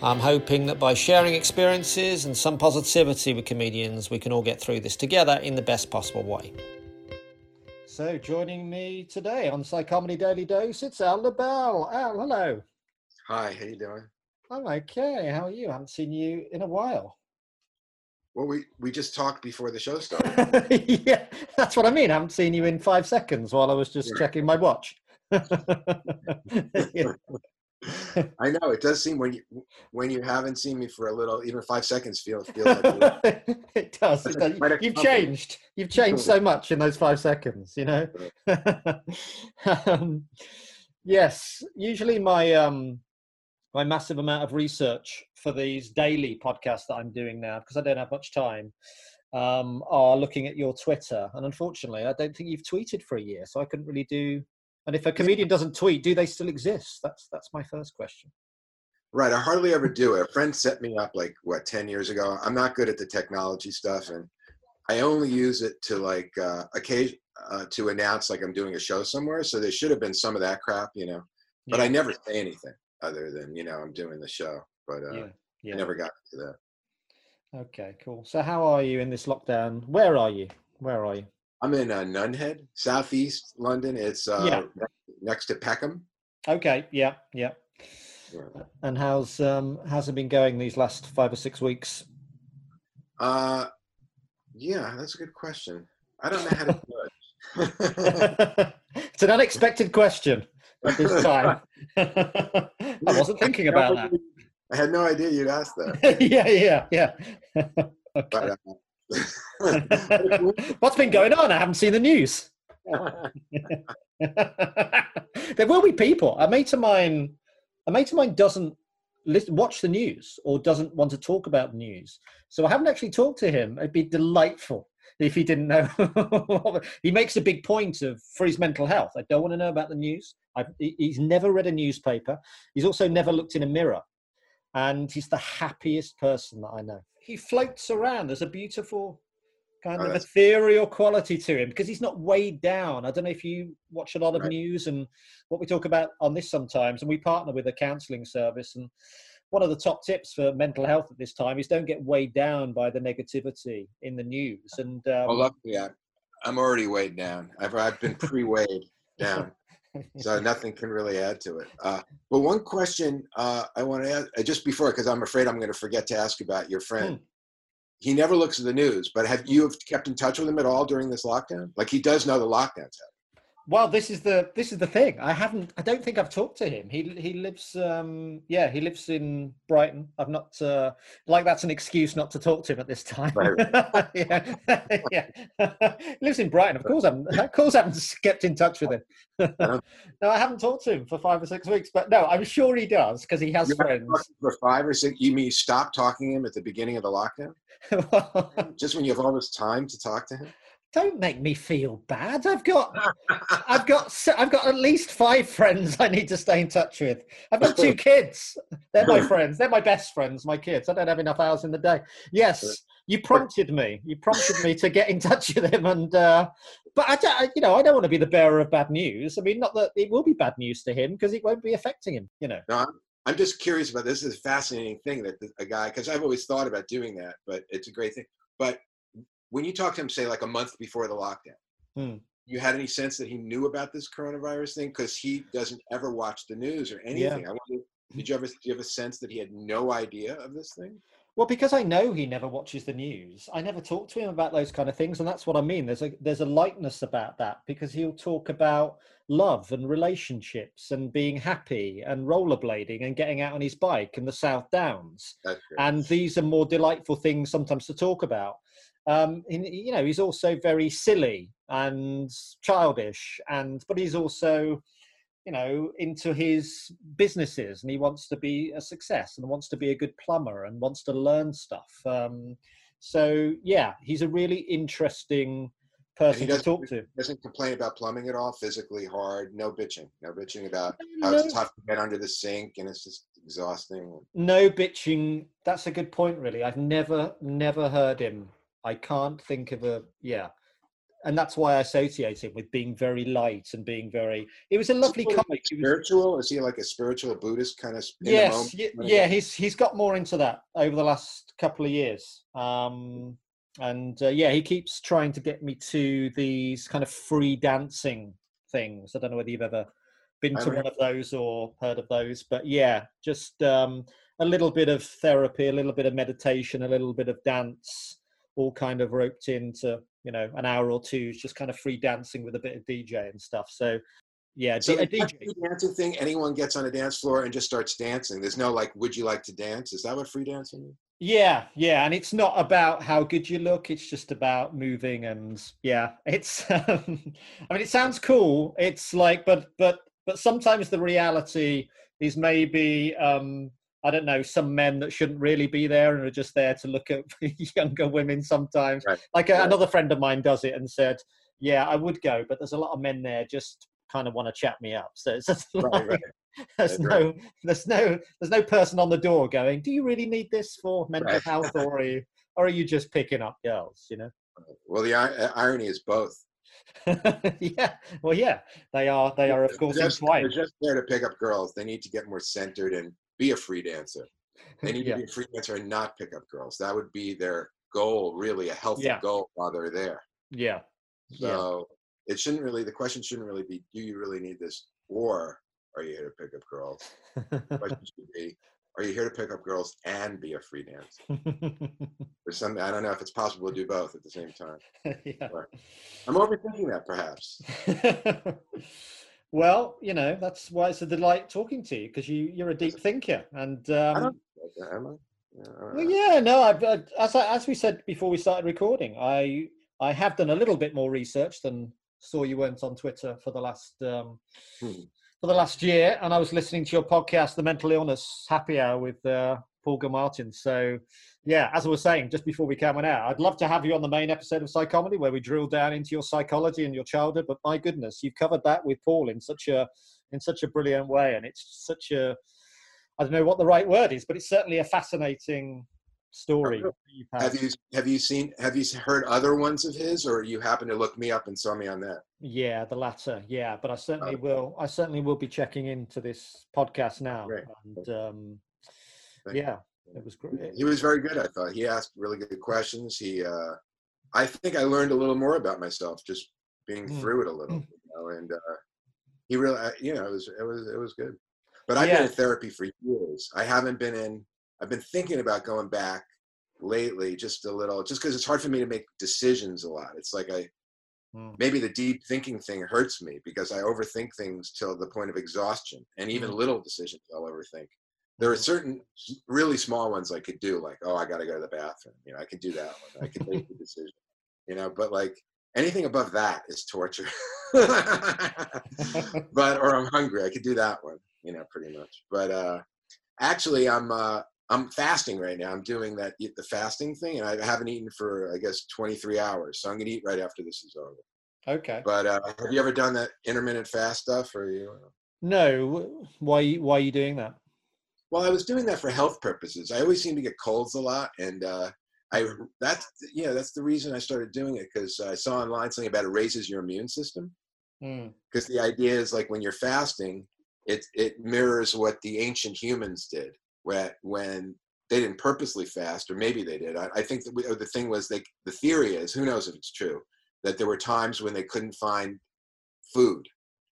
I'm hoping that by sharing experiences and some positivity with comedians, we can all get through this together in the best possible way. So, joining me today on Psychomedy Daily Dose, it's Al Lubel. Al, hello. Hi, how you doing? I'm okay. How are you? I haven't seen you in a while. Well, we we just talked before the show started. yeah, that's what I mean. I haven't seen you in five seconds while I was just Yeah. checking my watch. Yeah. I know it does seem when you when you haven't seen me for a little, even five seconds, feel feels like it does. It does. You've changed. You've changed so much in those five seconds. You know. um, yes. Usually, my um, my massive amount of research for these daily podcasts that I'm doing now, because I don't have much time, um, are looking at your Twitter. And unfortunately, I don't think you've tweeted for a year, so I couldn't really do. And if a comedian doesn't tweet, do they still exist? That's that's my first question. right. I hardly ever do it. A friend set me up like what ten years ago. I'm not good at the technology stuff, and I only use it to like uh, occasion uh, to announce like I'm doing a show somewhere. So there should have been some of that crap, you know. But I never say anything other than you know I'm doing the show. But uh, yeah, yeah. I never got to that. Okay, cool. So how are you in this lockdown? Where are you? Where are you? I'm in uh, Nunhead, southeast London. It's uh, Yeah. next to Peckham. Okay, yeah, yeah. Yeah. And how's um how's it been going these last five or six weeks? Uh, yeah, that's a good question. I don't know how to do it. it's an unexpected question at this time. I wasn't thinking about that. I had no idea you'd ask that. yeah, yeah, yeah. okay. But, uh, What's been going on? I haven't seen the news. there will be people. A mate of mine, a mate of mine doesn't watch the news or doesn't want to talk about news. So I haven't actually talked to him. It'd be delightful if he didn't know. he makes a big point of for his mental health. I don't want to know about the news. I've, he's never read a newspaper. He's also never looked in a mirror, and he's the happiest person that I know. He floats around. There's a beautiful kind Oh, of ethereal quality to him because he's not weighed down. I don't know if you watch a lot of Right. news and what we talk about on this sometimes, and we partner with a counselling service. And one of the top tips for mental health at this time is don't get weighed down by the negativity in the news. And um, well, luckily, I'm already weighed down. I've, I've been pre-weighed down, so nothing can really add to it. Uh, but one question uh, I want to ask, uh, just before, because I'm afraid I'm going to forget to ask about your friend. Hmm. He never looks at the news, but have you have kept in touch with him at all during this lockdown? Like he does know the lockdown's Well, this is the this is the thing. I haven't. I don't think I've talked to him. He he lives. Um, yeah, he lives in Brighton. I've not. Uh, like that's an excuse not to talk to him at this time. yeah, yeah. lives in Brighton. Of course, I'm. Of course, I haven't kept in touch with him. no, I haven't talked to him for five or six weeks. But no, I'm sure he does because he has You friends. for five or six. You mean you stopped talking to him at the beginning of the lockdown? Just when you have all this time to talk to him? Don't make me feel bad. I've got, I've got, I've got at least five friends I need to stay in touch with. I've got two kids. They're my friends. They're my best friends. My kids. I don't have enough hours in the day. Yes, you prompted me. You prompted me to get in touch with him, and uh, but I, don't, you know, I don't want to be the bearer of bad news. I mean, not that it will be bad news to him because it won't be affecting him. You know. No, I'm, just curious about this. This is a fascinating thing that a guy, because I've always thought about doing that, but it's a great thing. But when you talked to him, say like a month before the lockdown, Hmm. you had any sense that he knew about this coronavirus thing? Because he doesn't ever watch the news or anything. I wonder, did you ever do you have a sense that he had no idea of this thing? Well, because I know he never watches the news, I never talk to him about those kind of things, and that's what I mean. There's a there's a lightness about that because he'll talk about love and relationships and being happy and rollerblading and getting out on his bike in the South Downs, and these are more delightful things sometimes to talk about. Um, you know, he's also very silly and childish, and but he's also you know into his businesses and he wants to be a success and wants to be a good plumber and wants to learn stuff um, so yeah he's a really interesting person to talk to doesn't complain about plumbing at all, physically hard, no bitching. No bitching about how no, it's tough to get under the sink and it's just exhausting. no bitching that's a good point really i've never never heard him i can't think of a yeah. And that's why i associate him with being very light and being very it was a lovely of comic. was- Spiritual? Is he like a spiritual Buddhist kind of? yes moment? y- kind of yeah he's he's got more into that over the last couple of years. Um and uh, yeah he keeps trying to get me to these kind of free dancing things. I don't know whether you've ever been to one of those or heard of those but yeah just um a little bit of therapy a little bit of meditation a little bit of dance all kind of roped into you know an hour or two just kind of free dancing with a bit of dj and stuff so yeah So a dj dancing thing, anyone gets on a dance floor and just starts dancing. There's no like, would you like to dance? Is that what free dancing is? Yeah, yeah, and it's not about how good you look. It's just about moving, and yeah, it's. Um, I mean, it sounds cool. It's like, but but but sometimes the reality is maybe um, I don't know some men that shouldn't really be there and are just there to look at younger women. Sometimes, Right, like a, right. another friend of mine does it and said, "Yeah, I would go, but there's a lot of men there just." kind of want to chat me up so it's just Right, like, right. there's no there's no there's no person on the door going do you really need this for mental health or are you or are you just picking up girls you know Well, the uh, irony is both. yeah well yeah they are they are of They're course just, entwined they're just there to pick up girls. They need to get more centered and be a free dancer. They need Yeah. to be a free dancer and not pick up girls. That would be their goal, really, a healthy Yeah. goal while they're there. yeah yeah So it shouldn't really, the question shouldn't really be, do you really need this? Or are you here to pick up girls? The question should be, are you here to pick up girls and be a free dancer? There's something, I don't know if it's possible to do both at the same time. yeah I'm overthinking that perhaps. Well you know that's why it's a delight talking to you because you you're a deep thinker and um am I? Yeah, Well, yeah, no. I've, uh, as I, as we said before we started recording, I I have done a little bit more research than saw you weren't on Twitter for the last um, Hmm. for the last year, and I was listening to your podcast, The Mental Illness Happy Hour with uh, Paul Gilmartin. So, yeah, as I was saying just before we came on out, I'd love to have you on the main episode of Psychomedy where we drill down into your psychology and your childhood. But my goodness, you've covered that with Paul in such a in such a brilliant way, and it's such a I don't know what the right word is, but it's certainly a fascinating story. Have you have you seen have you heard other ones of his, or you happen to look me up and saw me on that? Yeah, the latter. Yeah, but I certainly Oh. will. I certainly will be checking into this podcast now. And um, Yeah, it was great. He was very good. I thought he asked really good questions. He, uh, I think I learned a little more about myself just being Mm. through it a little, you know. And uh, he really, you know, it was it was it was good. But I've Yeah. been in therapy for years. I haven't been in. I've been thinking about going back lately, just a little, just because it's hard for me to make decisions a lot. It's like I Mm. maybe the deep thinking thing hurts me because I overthink things till the point of exhaustion, and even Mm. little decisions I'll overthink. There are certain really small ones I could do, like, oh, I got to go to the bathroom. You know, I can do that one. I can make the decision. You know, but like anything above that is torture. but or I'm hungry, I could do that one. You know, pretty much. But uh, actually, I'm uh, I'm fasting right now. I'm doing that the fasting thing, and I haven't eaten for I guess 23 hours. So I'm gonna eat right after this is over. Okay. But uh, have you ever done that intermittent fast stuff, or you? No. Why? Why are you doing that? Well, I was doing that for health purposes. I always seem to get colds a lot, and uh, I that's yeah, that's the reason I started doing it because I saw online something about it raises your immune system. Mm. Because the idea is like when you're fasting, it it mirrors what the ancient humans did. When when they didn't purposely fast, or maybe they did. I, I think that we, the thing was they the theory is who knows if it's true that there were times when they couldn't find food,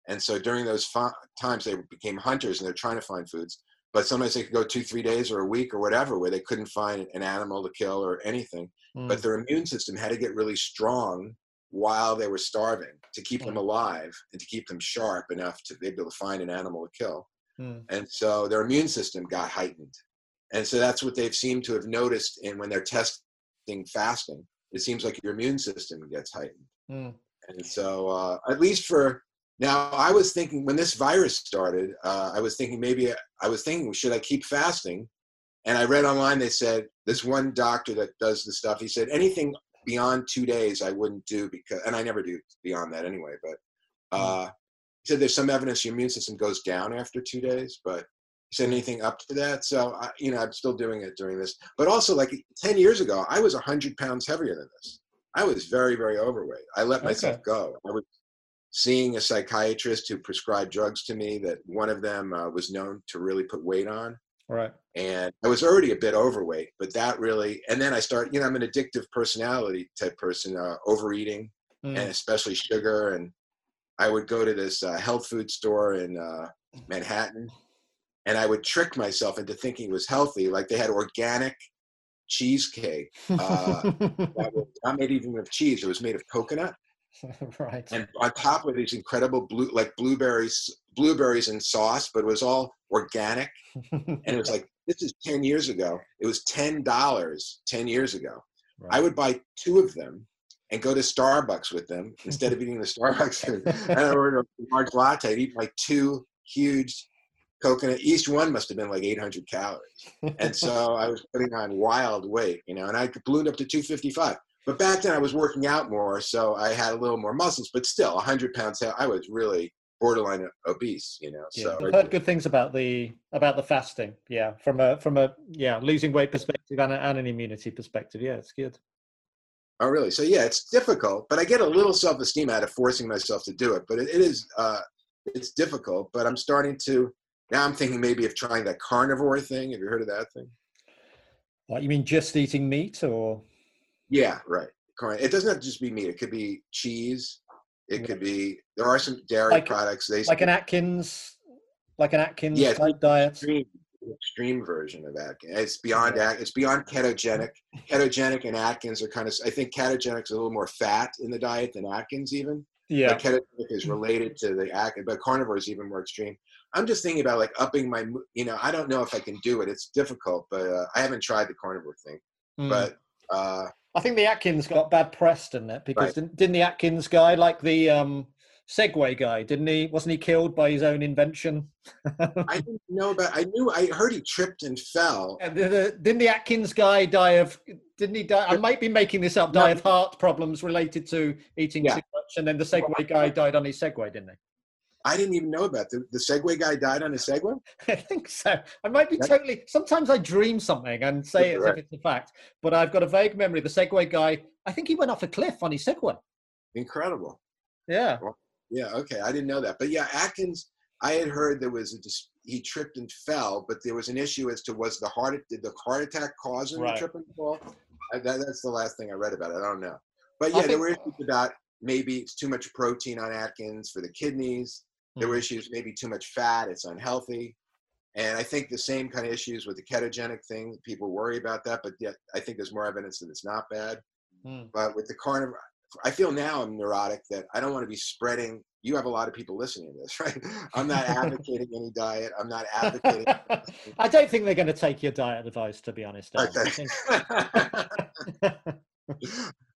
and so during those fi- times they became hunters and they're trying to find foods. But sometimes they could go two, three days or a week or whatever where they couldn't find an animal to kill or anything. Mm. But their immune system had to get really strong while they were starving to keep them Mm. alive and to keep them sharp enough to be able to find an animal to kill. Mm. And so their immune system got heightened. And so that's what they've seemed to have noticed in when they're testing fasting. It seems like your immune system gets heightened. Mm. And so, uh, at least for now, I was thinking when this virus started, uh, I was thinking maybe I was thinking, should I keep fasting? And I read online, they said this one doctor that does the stuff, he said anything beyond two days I wouldn't do because, and I never do beyond that anyway, but uh, he said there's some evidence your immune system goes down after two days, but he said anything up to that. So, I, you know, I'm still doing it during this. But also, like 10 years ago, I was 100 pounds heavier than this. I was very, very overweight. I let myself Okay. go. I was seeing a psychiatrist who prescribed drugs to me that one of them uh, was known to really put weight on. Right. And I was already a bit overweight, but that really, and then I start, you know, I'm an addictive personality type person, uh, overeating Mm. and especially sugar. And I would go to this uh, health food store in uh, Manhattan, and I would trick myself into thinking it was healthy. Like they had organic cheesecake uh, that was not made even of cheese; it was made of coconut, right. and on top of these incredible blue, like blueberries, blueberries and sauce, but it was all organic. And it was like this is ten years ago. It was ten dollars ten years ago. I would buy two of them and go to Starbucks with them instead of eating the Starbucks and I ordered a large latte. I'd eat like two huge coconut. Each one must have been like 800 calories. And so I was putting on wild weight, you know, and I ballooned up to 255. But back then I was working out more, so I had a little more muscles, but still 100 pounds. I was really borderline obese, you know. Yeah, So I've heard good things about the about the fasting. Yeah, from a from a yeah losing weight perspective and, a, and an immunity perspective. Yeah, it's good. Oh, really? So yeah, it's difficult, but I get a little self-esteem out of forcing myself to do it. But it, it is, uh, it's difficult. But I'm starting to now. I'm thinking maybe of trying that carnivore thing. Have you heard of that thing? What you mean, just eating meat or? Yeah, right. It doesn't have to just be meat. It could be cheese. It Yeah. could be. There are some dairy Like- products. They like an Atkins, like an Atkins Yeah, type diet. extreme, extreme version of Atkins. It's beyond At- it's beyond ketogenic. Ketogenic and Atkins are kind of. I think ketogenic is a little more fat in the diet than Atkins even. Yeah, But ketogenic is related to the Atkins, but carnivore is even more extreme. I'm just thinking about like upping my. You know, I don't know if I can do it. It's difficult, but uh, I haven't tried the carnivore thing. Mm. But uh, I think the Atkins got bad press, didn't it? Because Right. didn't, didn't the Atkins guy, like the um, Segway guy, didn't he? Wasn't he killed by his own invention? I didn't know about. I knew. I heard he tripped and fell. And the- the- didn't the Atkins guy die of? Didn't he die? I might be making this up. Die No. of heart problems related to eating Yeah. too much, and then the Segway guy died on his Segway, didn't he? I didn't even know about the the Segway guy died on a Segway. I think so. I might be totally. Sometimes I dream something and say it as Right. if it's a fact, but I've got a vague memory. The Segway guy. I think he went off a cliff on his Segway. Incredible. Yeah. Yeah. Okay. I didn't know that. But yeah, Atkins. I had heard there was a dis- he tripped and fell, but there was an issue as to was the heart did the heart attack cause him Right. to trip and fall? I, that, that's the last thing I read about it. I don't know. But yeah, there were issues about maybe it's too much protein on Atkins for the kidneys. There were Mm. issues maybe too much fat. It's unhealthy. And I think the same kind of issues with the ketogenic thing. People worry about that, but yet I think there's more evidence that it's not bad. Mm. But with the carnivore, I feel now I'm neurotic that I don't want to be spreading. You have a lot of people listening to this, right? I'm not advocating any diet. I'm not advocating. I don't think they're going to take your diet advice, to be honest. Okay. think-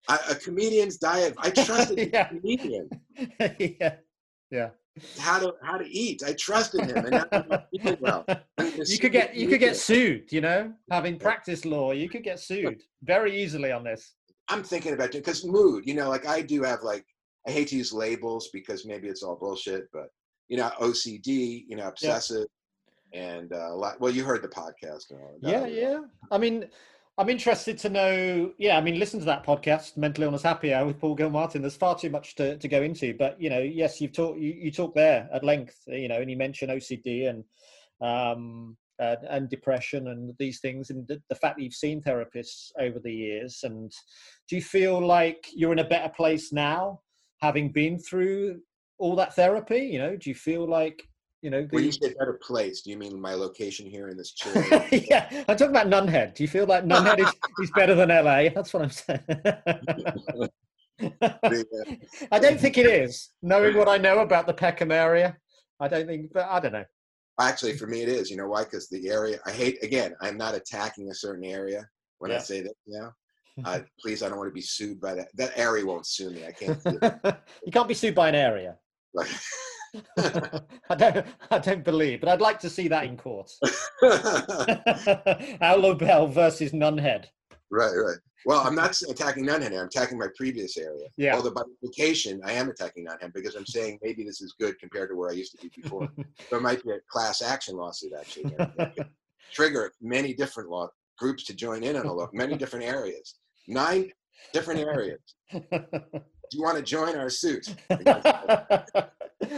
I, a comedian's diet. I trusted the Yeah. comedian yeah, yeah. How to how to eat. I trusted him, and now I'm well. You could get you could get sued. You know, having practiced law, you could get sued very easily on this. I'm thinking about it because mood. You know, like I do have like I hate to use labels because maybe it's all bullshit, but you know, OCD. You know, obsessive. And uh, a lot, well, you heard the podcast. and all that. Yeah, yeah. I mean, I'm interested to know. Yeah, I mean, listen to that podcast, Mental Illness Happy Hour with Paul Gilmartin. There's far too much to, to go into, but you know, yes, you've talked you, you talk there at length, you know, and you mention OCD and um, uh, and depression and these things, and the, the fact that you've seen therapists over the years. And do you feel like you're in a better place now, having been through all that therapy? You know, do you feel like you know? The... When you say better place, do you mean my location here in this chair? yeah, I'm talking about Nunhead. Do you feel like Nunhead is, is better than LA? That's what I'm saying. I don't think it is. Knowing what I know about the Peckham area, I don't think. But I don't know. Actually, for me, it is. You know why? Because the area I hate. Again, I'm not attacking a certain area when yeah. I say that. Know, uh, please, I don't want to be sued by that. That area won't sue me. I can't. you can't be sued by an area. I don't. I don't believe, but I'd like to see that in court. Al Bell versus Nunhead. Right, right. Well, I'm not attacking Nunhead. I'm attacking my previous area. Yeah. Although by implication, I am attacking Nunhead because I'm saying maybe this is good compared to where I used to be before. there might be a class action lawsuit actually. trigger many different law groups to join in on a law, many different areas, nine different areas. Do you want to join our suit?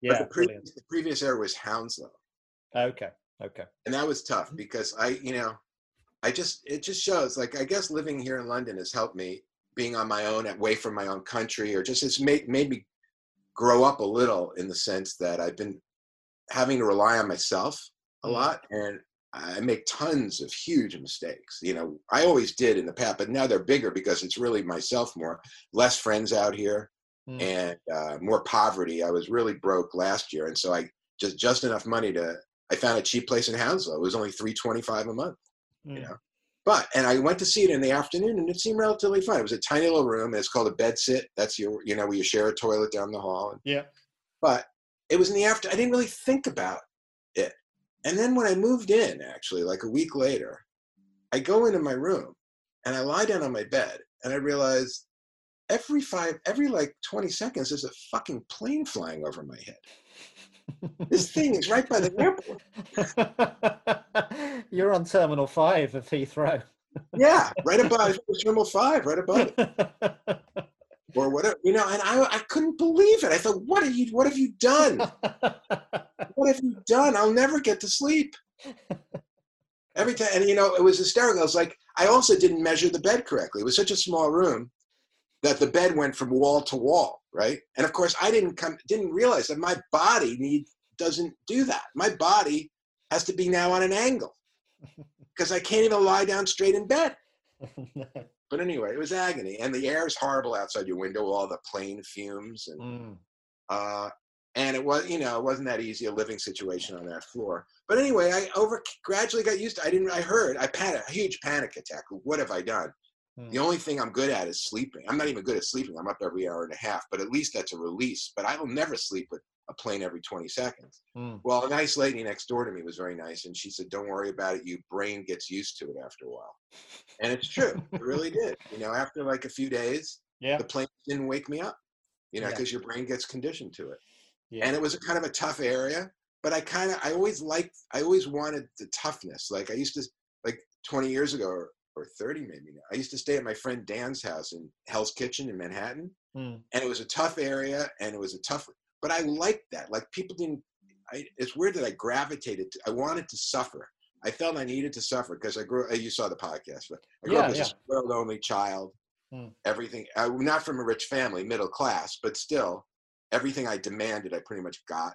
yeah. the, previous, the previous area was Hounslow. Okay. Okay. And that was tough because I, you know, I just it just shows like I guess living here in London has helped me being on my own away from my own country or just has made made me grow up a little in the sense that I've been having to rely on myself a mm. lot and I make tons of huge mistakes. You know, I always did in the past, but now they're bigger because it's really myself more. Less friends out here mm. and uh, more poverty. I was really broke last year, and so I just just enough money to. I found a cheap place in Hounslow. It was only three twenty five a month, mm. you know. But and I went to see it in the afternoon, and it seemed relatively fun. It was a tiny little room, and it's called a bed sit. That's your, you know, where you share a toilet down the hall. And, yeah. But it was in the after. I didn't really think about it, and then when I moved in, actually, like a week later, I go into my room, and I lie down on my bed, and I realize every five, every like twenty seconds, there's a fucking plane flying over my head this thing is right by the airport. You're on Terminal 5 of Heathrow. yeah, right above Terminal 5, right above it. or whatever, you know, and I, I couldn't believe it. I thought, what have you, what have you done? what have you done? I'll never get to sleep. Every time, and you know, it was hysterical. I was like, I also didn't measure the bed correctly. It was such a small room that the bed went from wall to wall, right? And of course, I didn't come didn't realize that my body need doesn't do that. My body has to be now on an angle because I can't even lie down straight in bed. but anyway, it was agony, and the air is horrible outside your window. All the plane fumes, and mm. uh, and it was you know it wasn't that easy a living situation on that floor. But anyway, I over gradually got used to. I didn't. I heard. I had a huge panic attack. What have I done? The hmm. only thing I'm good at is sleeping. I'm not even good at sleeping. I'm up every hour and a half, but at least that's a release. But I will never sleep with a plane every 20 seconds. Mm. Well, a nice lady next door to me was very nice, and she said, "Don't worry about it. Your brain gets used to it after a while." And it's true. it really did. You know, after like a few days, yeah. the plane didn't wake me up. You know, because yeah. your brain gets conditioned to it. Yeah. And it was a kind of a tough area, but I kind of I always liked I always wanted the toughness. Like I used to like 20 years ago or 30 maybe now. I used to stay at my friend Dan's house in Hell's Kitchen in Manhattan. Mm. And it was a tough area and it was a tough, but I liked that. Like people didn't, I, it's weird that I gravitated to, I wanted to suffer. I felt I needed to suffer because I grew, you saw the podcast, but I grew yeah, up as yeah. a spoiled only child. Mm. Everything, I, not from a rich family, middle class, but still everything I demanded, I pretty much got.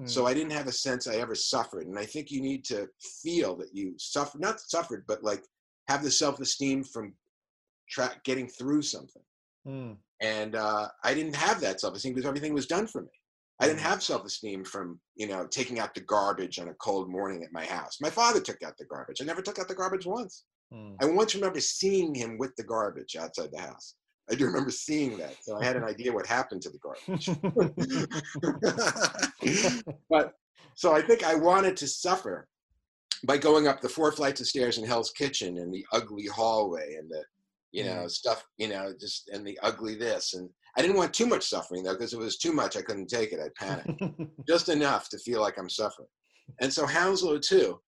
Mm. So I didn't have a sense I ever suffered. And I think you need to feel that you suffer, not suffered, but like have the self-esteem from tra- getting through something. Mm. And uh, I didn't have that self-esteem because everything was done for me. I didn't hmm. have self-esteem from you know taking out the garbage on a cold morning at my house. My father took out the garbage. I never took out the garbage once. Mm. I once remember seeing him with the garbage outside the house. I do remember seeing that, so I had an idea what happened to the garbage. but so I think I wanted to suffer by going up the four flights of stairs in Hell's Kitchen and the ugly hallway and the, you know, mm. stuff, you know, just and the ugly this. And I didn't want too much suffering though, because if it was too much, I couldn't take it. I'd panic. just enough to feel like I'm suffering. And so Hounslow too.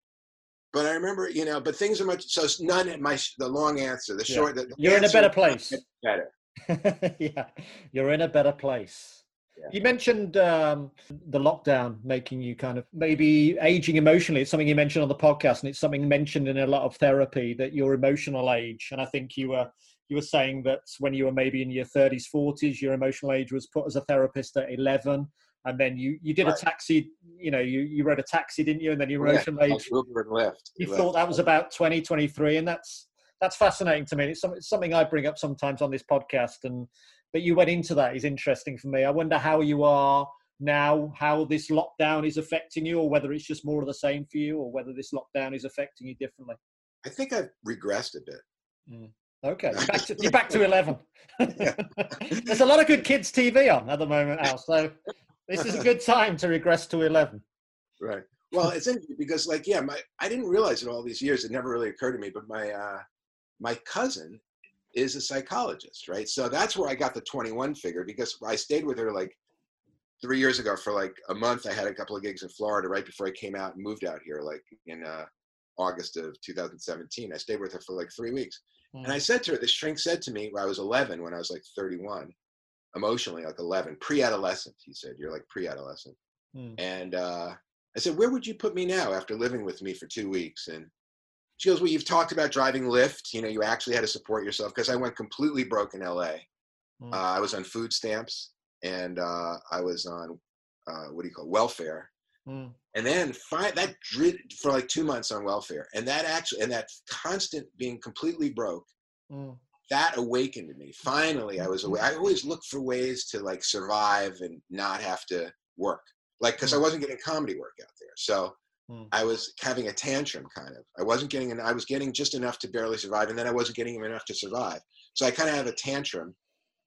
But I remember, you know, but things are much so none at my the long answer, the short. The, You're in a better place. Better. yeah, you're in a better place. Yeah. You mentioned um, the lockdown making you kind of maybe aging emotionally. It's something you mentioned on the podcast, and it's something mentioned in a lot of therapy that your emotional age. And I think you were you were saying that when you were maybe in your 30s, 40s, your emotional age was put as a therapist at 11, and then you you did Right. a taxi. You know, you you rode a taxi, didn't you? And then your Yeah, emotional like age and Lyft. you Lyft. thought that was about 20 23 and that's that's fascinating to me it's some- it's something i bring up sometimes on this podcast and but you went into that is interesting for me i wonder how you are now how this lockdown is affecting you or whether it's just more of the same for you or whether this lockdown is affecting you differently I think I've regressed a bit. okay you're back to, you're back to 11 there's a lot of good kids tv on at the moment al so this is a good time to regress to 11 Right. Well, it's interesting because, like, yeah, my I didn't realize it all these years. It never really occurred to me. But my uh, my cousin is a psychologist, right? So that's where I got the 21 figure because I stayed with her like three years ago for like a month. I had a couple of gigs in Florida right before I came out and moved out here, like in uh, August of 2017. I stayed with her for like three weeks, and I said to her, the shrink said to me, when I was 11, when I was like 31, emotionally like 11, pre-adolescent. He said, "You're like pre-adolescent." Hmm. And uh, I said, Where would you put me now after living with me for two weeks? And she goes, Well, you've talked about driving Lyft. You know, you actually had to support yourself because I went completely broke in LA. Hmm. Uh, I was on food stamps and uh, I was on, uh, what do you call it, welfare. Mm. And then fi- that dri- for like two months on welfare. And that actually, and that constant being completely broke, Mm. that awakened me. Finally, I was away. I always look for ways to like survive and not have to work. Like, because I Mm. wasn't getting comedy work out there. So Mm. I was having a tantrum kind of. I wasn't getting, an, I was getting just enough to barely survive. And then I wasn't getting enough to survive. So I kind of have a tantrum.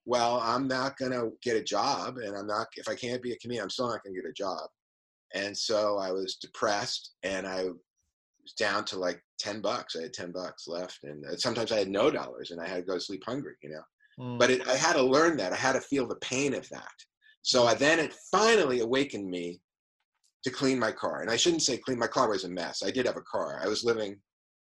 Well, I'm not going to get a job. And I'm not, if I can't be a comedian, I'm still not going to get a job. And so I was depressed and I was down to like 10 bucks. I had 10 bucks left. And uh, sometimes I had no dollars and I had to go to sleep hungry, you know? Mm. but it, I had to learn that. I had to feel the pain of that. So I, then it finally awakened me to clean my car. And I shouldn't say clean my car was a mess. I did have a car. I was living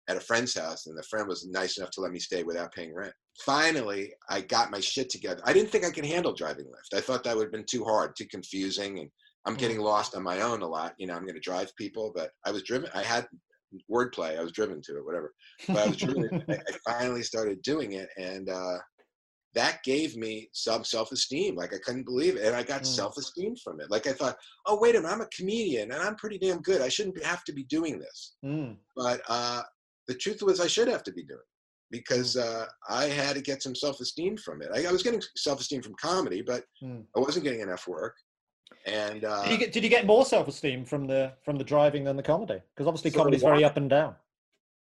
at a friend's house, and the friend was nice enough to let me stay without paying rent. Finally, I got my shit together. I didn't think I could handle driving Lyft. I thought that would have been too hard, too confusing, and I'm getting lost on my own a lot. You know, I'm going to drive people, but I was driven. I had wordplay. I was driven to it, whatever. But I was driven. I, I finally started doing it, and uh, that gave me some self-esteem. Like I couldn't believe it, and I got Mm. self-esteem from it. Like I thought, oh wait a minute, I'm a comedian, and I'm pretty damn good. I shouldn't have to be doing this. Mm. But uh, the truth was, I should have to be doing it because uh, I had to get some self-esteem from it. I, I was getting self-esteem from comedy, but Mm. I wasn't getting enough work. And uh, Did you get did you get more self esteem from the from the driving than the comedy? Because obviously For a comedy's very up and down.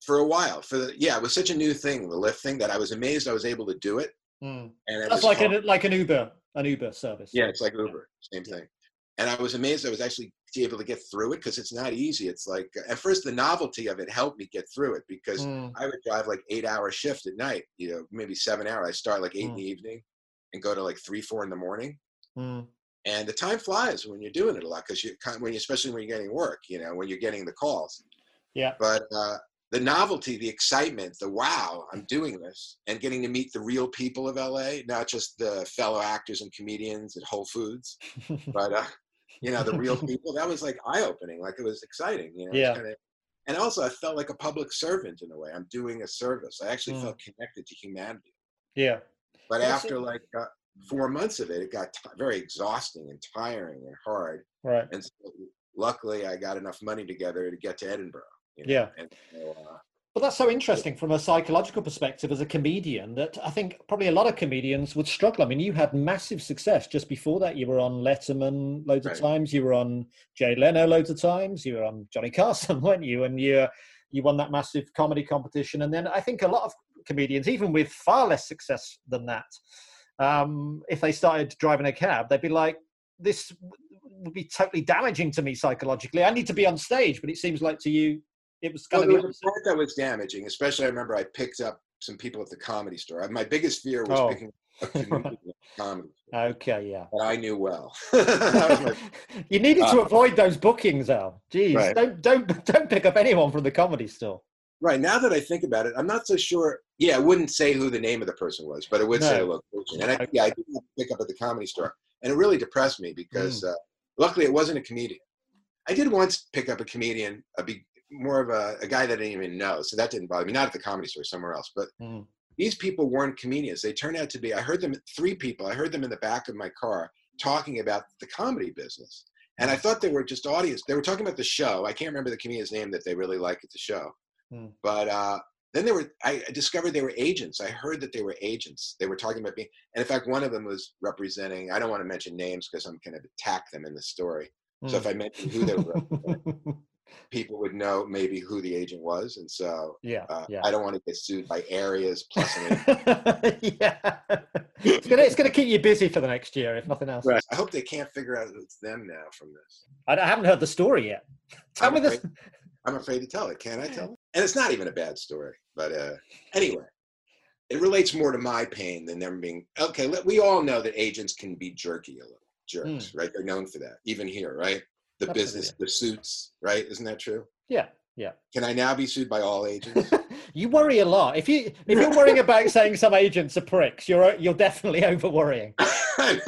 for a while, for the yeah, it was such a new thing, the Lyft thing, that I was amazed I was able to do it. Mm. And it That's was like an like an Uber an Uber service. Yeah, it's like Uber, same thing. And I was amazed I was actually able to get through it because it's not easy. It's like at first the novelty of it helped me get through it because Mm. I would drive like eight hour shift at night, you know, maybe seven hour. I start like eight in Mm. the evening and go to like three, four in the morning. Mm. And the time flies when you're doing it a lot because you kind when you especially when you're getting work, you know, when you're getting the calls. Yeah. But uh, the novelty, the excitement, the wow, I'm doing this, and getting to meet the real people of LA, not just the fellow actors and comedians at Whole Foods, but uh, you know the real people. That was like eye opening. Like it was exciting. You know, Yeah. kinda- and also I felt like a public servant in a way. I'm doing a service. I actually Mm. felt connected to humanity. yeah. But Well, after so- like uh, four months of it, it got t- very exhausting and tiring and hard. Right. And so luckily, I got enough money together to get to Edinburgh. You know? Yeah. And uh, But that's so interesting from a psychological perspective as a comedian that I think probably a lot of comedians would struggle. I mean, you had massive success just before that. You were on Letterman loads of times. You were on Jay Leno loads of times. You were on Johnny Carson, weren't you? And you you won that massive comedy competition. And then I think a lot of comedians, even with far less success than that, um, if they started driving a cab, they'd be like, "This would be totally damaging to me psychologically. I need to be on stage." But it seems like to you, it was well, kind there of was a part that was damaging. Especially, I remember I picked up some people at the comedy store. My biggest fear was Oh. picking up a comedian at the comedy store okay, yeah. that I knew well. my you needed to Uh, avoid those bookings, Al. Jeez, Right. don't don't don't pick up anyone from the comedy store. Right now that I think about it, I'm not so sure. Yeah, I wouldn't say who the name of the person was, but it would say a location. And I, yeah, I did pick up at the comedy store. and it really depressed me because uh, luckily it wasn't a comedian. I did once pick up a comedian, a big, more of a, a guy that I didn't even know, so that didn't bother me. Not at the comedy store, somewhere else. But Mm. these people weren't comedians. They turned out to be. I heard them. Three people. I heard them in the back of my car talking about the comedy business, and I thought they were just audience. They were talking about the show. I can't remember the comedian's name that they really like at the show, Mm. but uh, then they were. I discovered they were agents. I heard that they were agents. They were talking about being, and in fact, one of them was representing. I don't want to mention names because I'm going to attack them in the story. So if I mention who they were, people would know maybe who the agent was, and so yeah, uh, yeah. I don't want to get sued by areas plus an yeah. It's gonna it's gonna keep you busy for the next year, if nothing else. Right. I hope they can't figure out it's them now from this. I, I haven't heard the story yet. Tell I'm me this. I'm afraid to tell it. Can I tell it? And it's not even a bad story. But uh, anyway, it relates more to my pain than them being okay. Let, we all know that agents can be jerky a little, jerks, right? They're known for that, even here, right? The business, the suits, right? Isn't that true? Yeah, yeah. Can I now be sued by all agents? you worry a lot. If you if you're worrying about saying some agents are pricks, you're you're definitely over worrying. and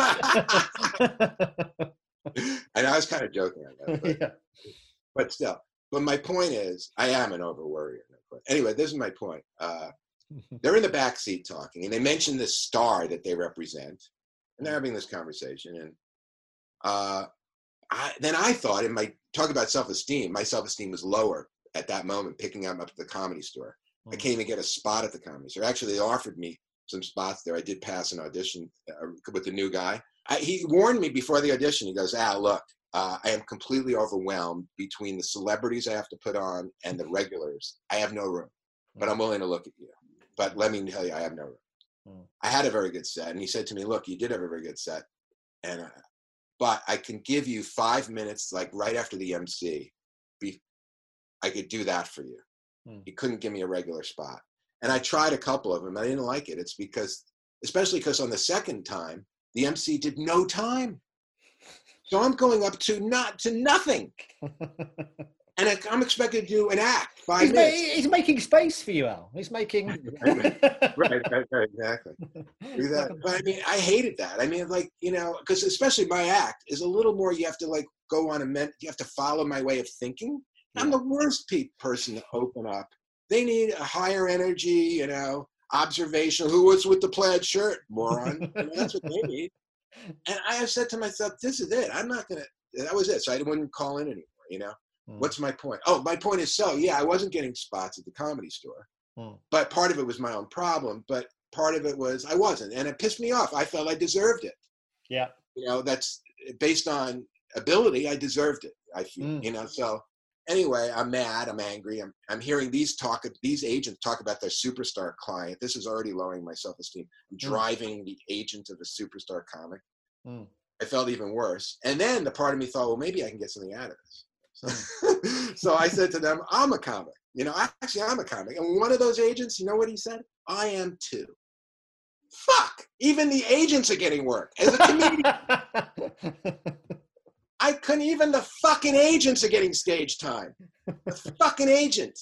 I was kind of joking on that. But, yeah. but still. But my point is, I am an over worrier. Anyway, this is my point. Uh, they're in the back seat talking, and they mention this star that they represent, and they're having this conversation. And uh, I, then I thought, in my talk about self-esteem, my self-esteem was lower at that moment, picking up at the comedy store. I can't even get a spot at the comedy store. Actually, they offered me some spots there. I did pass an audition uh, with the new guy. I, he warned me before the audition. He goes, "Ah, look, uh, I am completely overwhelmed between the celebrities I have to put on and the regulars. I have no room, but I'm willing to look at you. But let me tell you, I have no room. Mm. I had a very good set, and he said to me, "Look, you did have a very good set, and uh, but I can give you five minutes, like right after the MC. Be, I could do that for you." Mm. He couldn't give me a regular spot, and I tried a couple of them. I didn't like it. It's because, especially because on the second time, the MC did no time. So I'm going up to not to nothing, and I, I'm expected to do an act five he's, ma- he's making space for you, Al. He's making. right, right, right, exactly. Do that. But I mean, I hated that. I mean, like you know, because especially my act is a little more. You have to like go on a men. You have to follow my way of thinking. I'm the worst pe- person to open up. They need a higher energy, you know, observational. Who was with the plaid shirt, moron? You know, that's what they need. And I have said to myself, this is it. I'm not gonna. That was it. So I wouldn't call in anymore. You know. Mm. What's my point? Oh, my point is so yeah, I wasn't getting spots at the comedy store, Mm. but part of it was my own problem. But part of it was I wasn't, and it pissed me off. I felt I deserved it. Yeah. You know, that's based on ability. I deserved it. I feel. Mm. You know, so anyway, I'm mad. I'm angry. I'm I'm hearing these talk. These agents talk about their superstar client. This is already lowering my self esteem. I'm Mm. driving the agent of a superstar comic. Mm. I felt even worse. And then the part of me thought, well, maybe I can get something out of this. So, I said to them, I'm a comic. You know, actually, I'm a comic. And one of those agents, you know what he said? I am too. Fuck. Even the agents are getting work. As a comedian, I couldn't even the fucking agents are getting stage time. The fucking agent.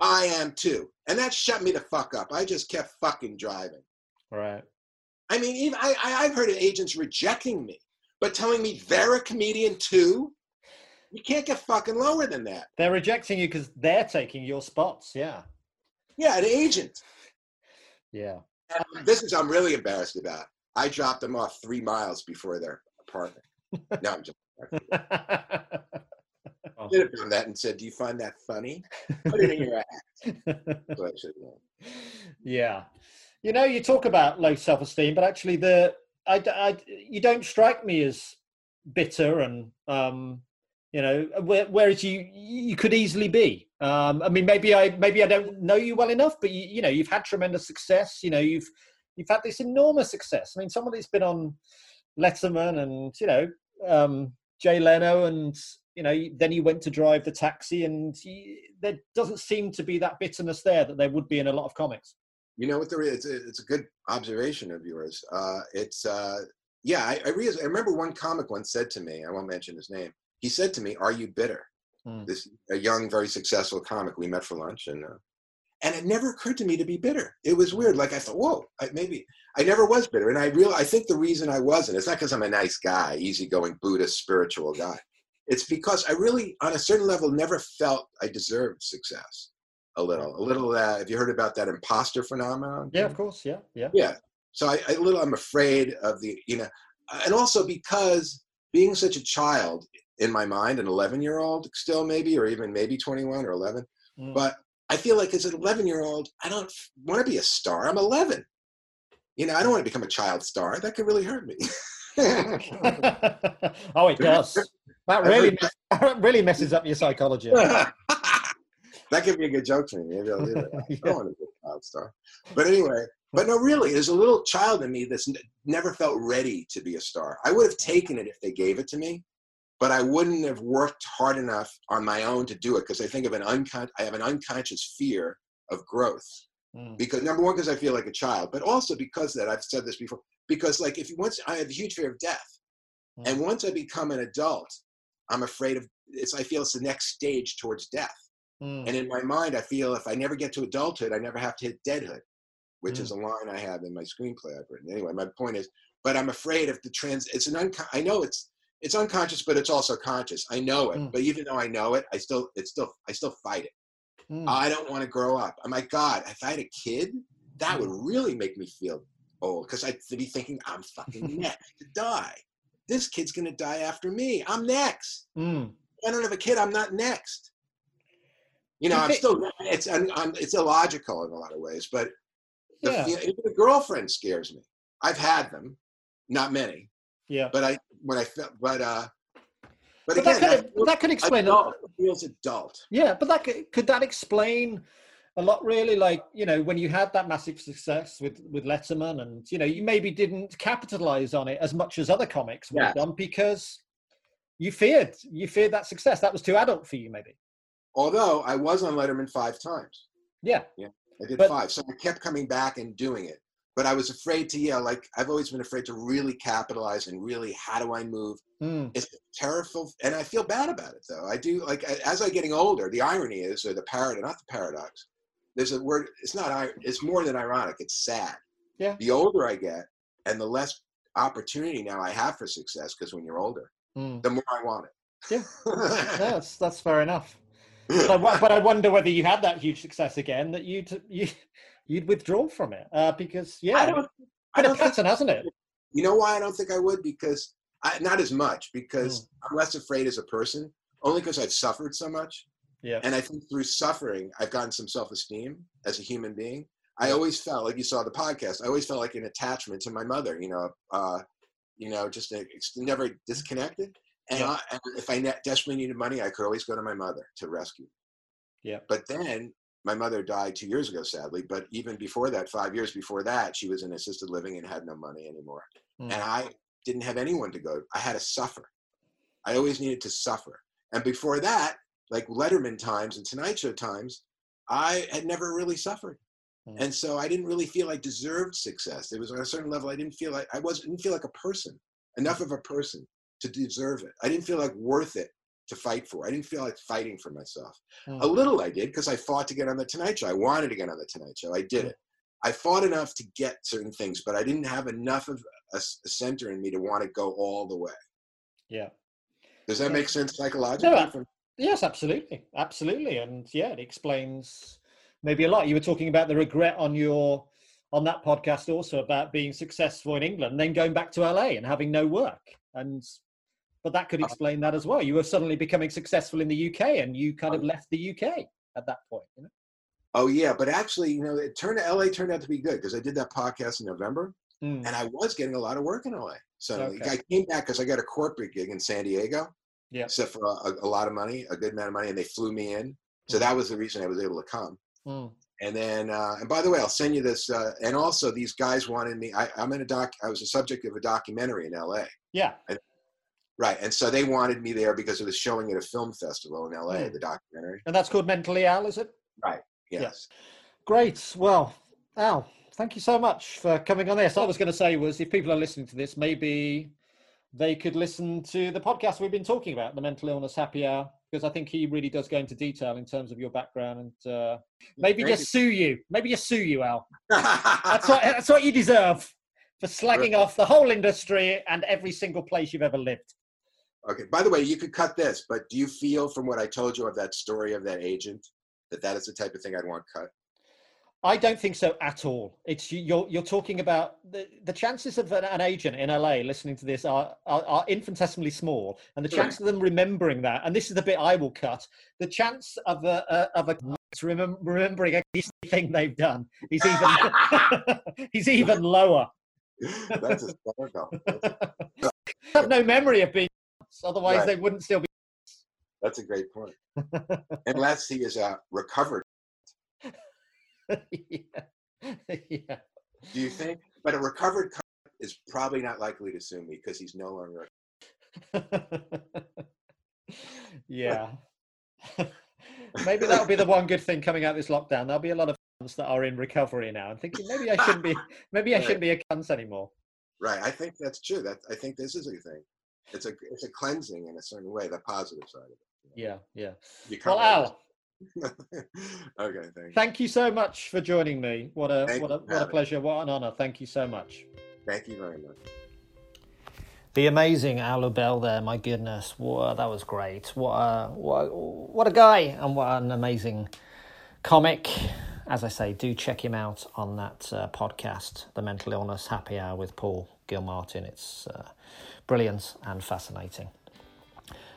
I am too. And that shut me the fuck up. I just kept fucking driving. right. I mean, even I, I I've heard of agents rejecting me, but telling me they're a comedian too. You can't get fucking lower than that. They're rejecting you because they're taking your spots. Yeah. Yeah, an agent. Yeah. This is I'm really embarrassed about. I dropped them off three miles before their apartment. No, I'm just I should have done that and said, "Do you find that funny? Put it in your act." That's what I should have done. yeah. You know, you talk about low self-esteem, but actually, the I, I you don't strike me as bitter and um, you know, where, whereas you you could easily be. Um, I mean, maybe I maybe I don't know you well enough, but you, you know, you've had tremendous success. You know, you've you've had this enormous success. I mean, someone that's been on Letterman and you know um, Jay Leno, and you know, then you went to drive the taxi, and you, there doesn't seem to be that bitterness there that there would be in a lot of comics. You know what? There is. It's a, it's a good observation of yours. Uh, it's uh, yeah. I I, realize, I remember one comic once said to me. I won't mention his name. He said to me, "Are you bitter?" Hmm. This a young, very successful comic. We met for lunch, and uh, and it never occurred to me to be bitter. It was weird. Like I thought, whoa, I, maybe I never was bitter, and I real I think the reason I wasn't it's not because I'm a nice guy, easygoing Buddhist spiritual guy. It's because I really, on a certain level, never felt I deserved success. A little, a little. Uh, have you heard about that imposter phenomenon? Yeah, of course. Yeah, yeah. Yeah. So I, I a little, I'm afraid of the, you know, and also because being such a child in my mind, an 11 year old still maybe, or even maybe 21 or 11, mm. but I feel like as an 11 year old, I don't want to be a star. I'm 11. You know, I don't want to become a child star. That could really hurt me. oh, it does. That really, that really messes up your psychology. that could be a good joke for me. Maybe I'll do yeah. I don't want to be a child star. But anyway, but no, really, there's a little child in me that's never felt ready to be a star. I would have taken it if they gave it to me, but I wouldn't have worked hard enough on my own to do it because I think of an uncon- I have an unconscious fear of growth. Mm. Because number one, because I feel like a child, but also because that I've said this before. Because like if you once I have a huge fear of death, mm. and once I become an adult, I'm afraid of it's. I feel it's the next stage towards death. Mm. And in my mind, I feel if I never get to adulthood, I never have to hit deadhood, which mm. is a line I have in my screenplay I've written. Anyway, my point is, but I'm afraid if the trans. It's an unco- I know it's it's unconscious, but it's also conscious. I know it, mm. but even though I know it, I still it's still I still fight it. Mm. I don't want to grow up. I'm like God. If I had a kid, that would mm. really make me feel old because I'd be thinking I'm fucking next to die. This kid's gonna die after me. I'm next. Mm. I don't have a kid. I'm not next. You know, I'm still. It's I'm, I'm, it's illogical in a lot of ways, but the, yeah. even a girlfriend scares me. I've had them, not many. Yeah. But I when I felt but uh but, but again, that, could, that could explain adult, it feels adult. Yeah, but that could, could that explain a lot really? Like you know when you had that massive success with with letterman and you know you maybe didn't capitalize on it as much as other comics would yeah. have done because you feared you feared that success. That was too adult for you maybe. Although i was on letterman five times. Yeah. Yeah i did but, five. So i kept coming back and doing it but I was afraid to, yeah, like I've always been afraid to really capitalize and really, how do I move? Mm. It's terrible. And I feel bad about it though. I do like, as I'm getting older, the irony is, or the paradox, not the paradox, there's a word, it's not, it's more than ironic. It's sad. Yeah. The older I get and the less opportunity now I have for success, because when you're older, mm. the more I want it. Yeah. that's, that's fair enough. But I, but I, wonder whether you had that huge success again that you you you'd withdraw from it uh, because yeah, I don't, I don't pattern, think, hasn't it? You know why I don't think I would because I, not as much because mm. I'm less afraid as a person only because I've suffered so much. Yeah, and I think through suffering I've gotten some self-esteem as a human being. I always felt like you saw the podcast. I always felt like an attachment to my mother. You know, uh, you know, just a, never disconnected. And, yeah. I, and if I desperately needed money, I could always go to my mother to rescue. Yeah. But then my mother died two years ago, sadly. But even before that, five years before that, she was in assisted living and had no money anymore. Mm. And I didn't have anyone to go. I had to suffer. I always needed to suffer. And before that, like Letterman times and Tonight Show times, I had never really suffered. Mm. And so I didn't really feel I deserved success. It was on a certain level, I didn't feel like I was didn't feel like a person, enough of a person to deserve it. I didn't feel like worth it to fight for. I didn't feel like fighting for myself. Mm. A little I did because I fought to get on the Tonight Show. I wanted to get on the Tonight Show. I did it. I fought enough to get certain things, but I didn't have enough of a, a center in me to want to go all the way. Yeah. Does that make sense psychologically? No, from- yes, absolutely, absolutely, and yeah, it explains maybe a lot. You were talking about the regret on your on that podcast also about being successful in England, then going back to LA and having no work, and but that could uh, explain that as well. You were suddenly becoming successful in the UK, and you kind of left the UK at that point. You know? Oh yeah, but actually, you know, it turned LA turned out to be good because I did that podcast in November, mm. and I was getting a lot of work in LA. So okay. I came back because I got a corporate gig in San Diego. Yeah. So for a, a, lot of money, a good amount of money, and they flew me in. So mm. that was the reason I was able to come. Mm. And then, uh, and by the way, I'll send you this. Uh, and also, these guys wanted me. I, am in a doc. I was a subject of a documentary in L.A. Yeah. And Right, and so they wanted me there because it was showing at a film festival in LA, mm. the documentary. And that's called Mentally Al, is it? Right. Yes. yes. Great. Well, Al, thank you so much for coming on this. I was going to say was, if people are listening to this, maybe they could listen to the podcast we've been talking about, the Mental Illness Happy Hour because I think he really does go into detail in terms of your background and uh, maybe Thank just sue you. Maybe just sue you, Al. that's what that's what you deserve for slagging off the whole industry and every single place you've ever lived. Okay. By the way, you could cut this, but do you feel from what I told you of that story of that agent that that is the type of thing I'd want cut? I don't think so at all. It's you're you're talking about the, the chances of an, an agent in LA listening to this are, are, are infinitesimally small, and the chance of them remembering that, and this is the bit I will cut. The chance of a, a of a remembering anything they've done is even he's even lower. That's hysterical. have no memory of being, otherwise right. they wouldn't still be. That's a great point. Unless he is a recovered yeah. yeah. Do you think? But a recovered is probably not likely to sue me because he's no longer. yeah. maybe that'll be the one good thing coming out of this lockdown. There'll be a lot of fans that are in recovery now and thinking maybe I shouldn't be maybe I shouldn't be a cunt anymore. Right. I think that's true. That I think this is a thing. It's a it's a cleansing in a certain way, the positive side of it. Yeah, yeah. Well, Al, okay, thank you. Thank you so much for joining me. What a thank what a what a pleasure. What an honor. Thank you so much. Thank you very much. The amazing Al Lubel there, my goodness, what, that was great. What a, what, what a guy, and what an amazing comic. As I say, do check him out on that uh, podcast, The Mental Illness Happy Hour with Paul Gilmartin. It's uh, brilliant and fascinating.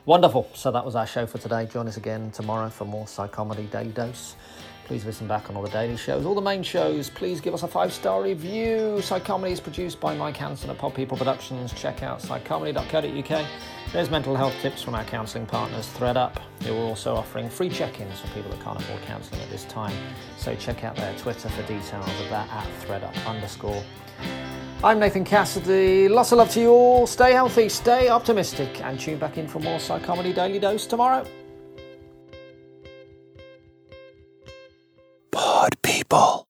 Wonderful. So that was our show for today. Join us again tomorrow for more Psychomedy Daily Dose. Please listen back on all the daily shows, all the main shows. Please give us a five star review. Psychomedy is produced by Mike Hanson at Pod People Productions. Check out psychomedy.co.uk. There's mental health tips from our counselling partners, ThreadUp, who are also offering free check ins for people that can't afford counselling at this time. So check out their Twitter for details of that at ThredUp underscore. I'm Nathan Cassidy. Lots of love to you all. Stay healthy, stay optimistic, and tune back in for more Psychomedy Daily Dose tomorrow. Pod people.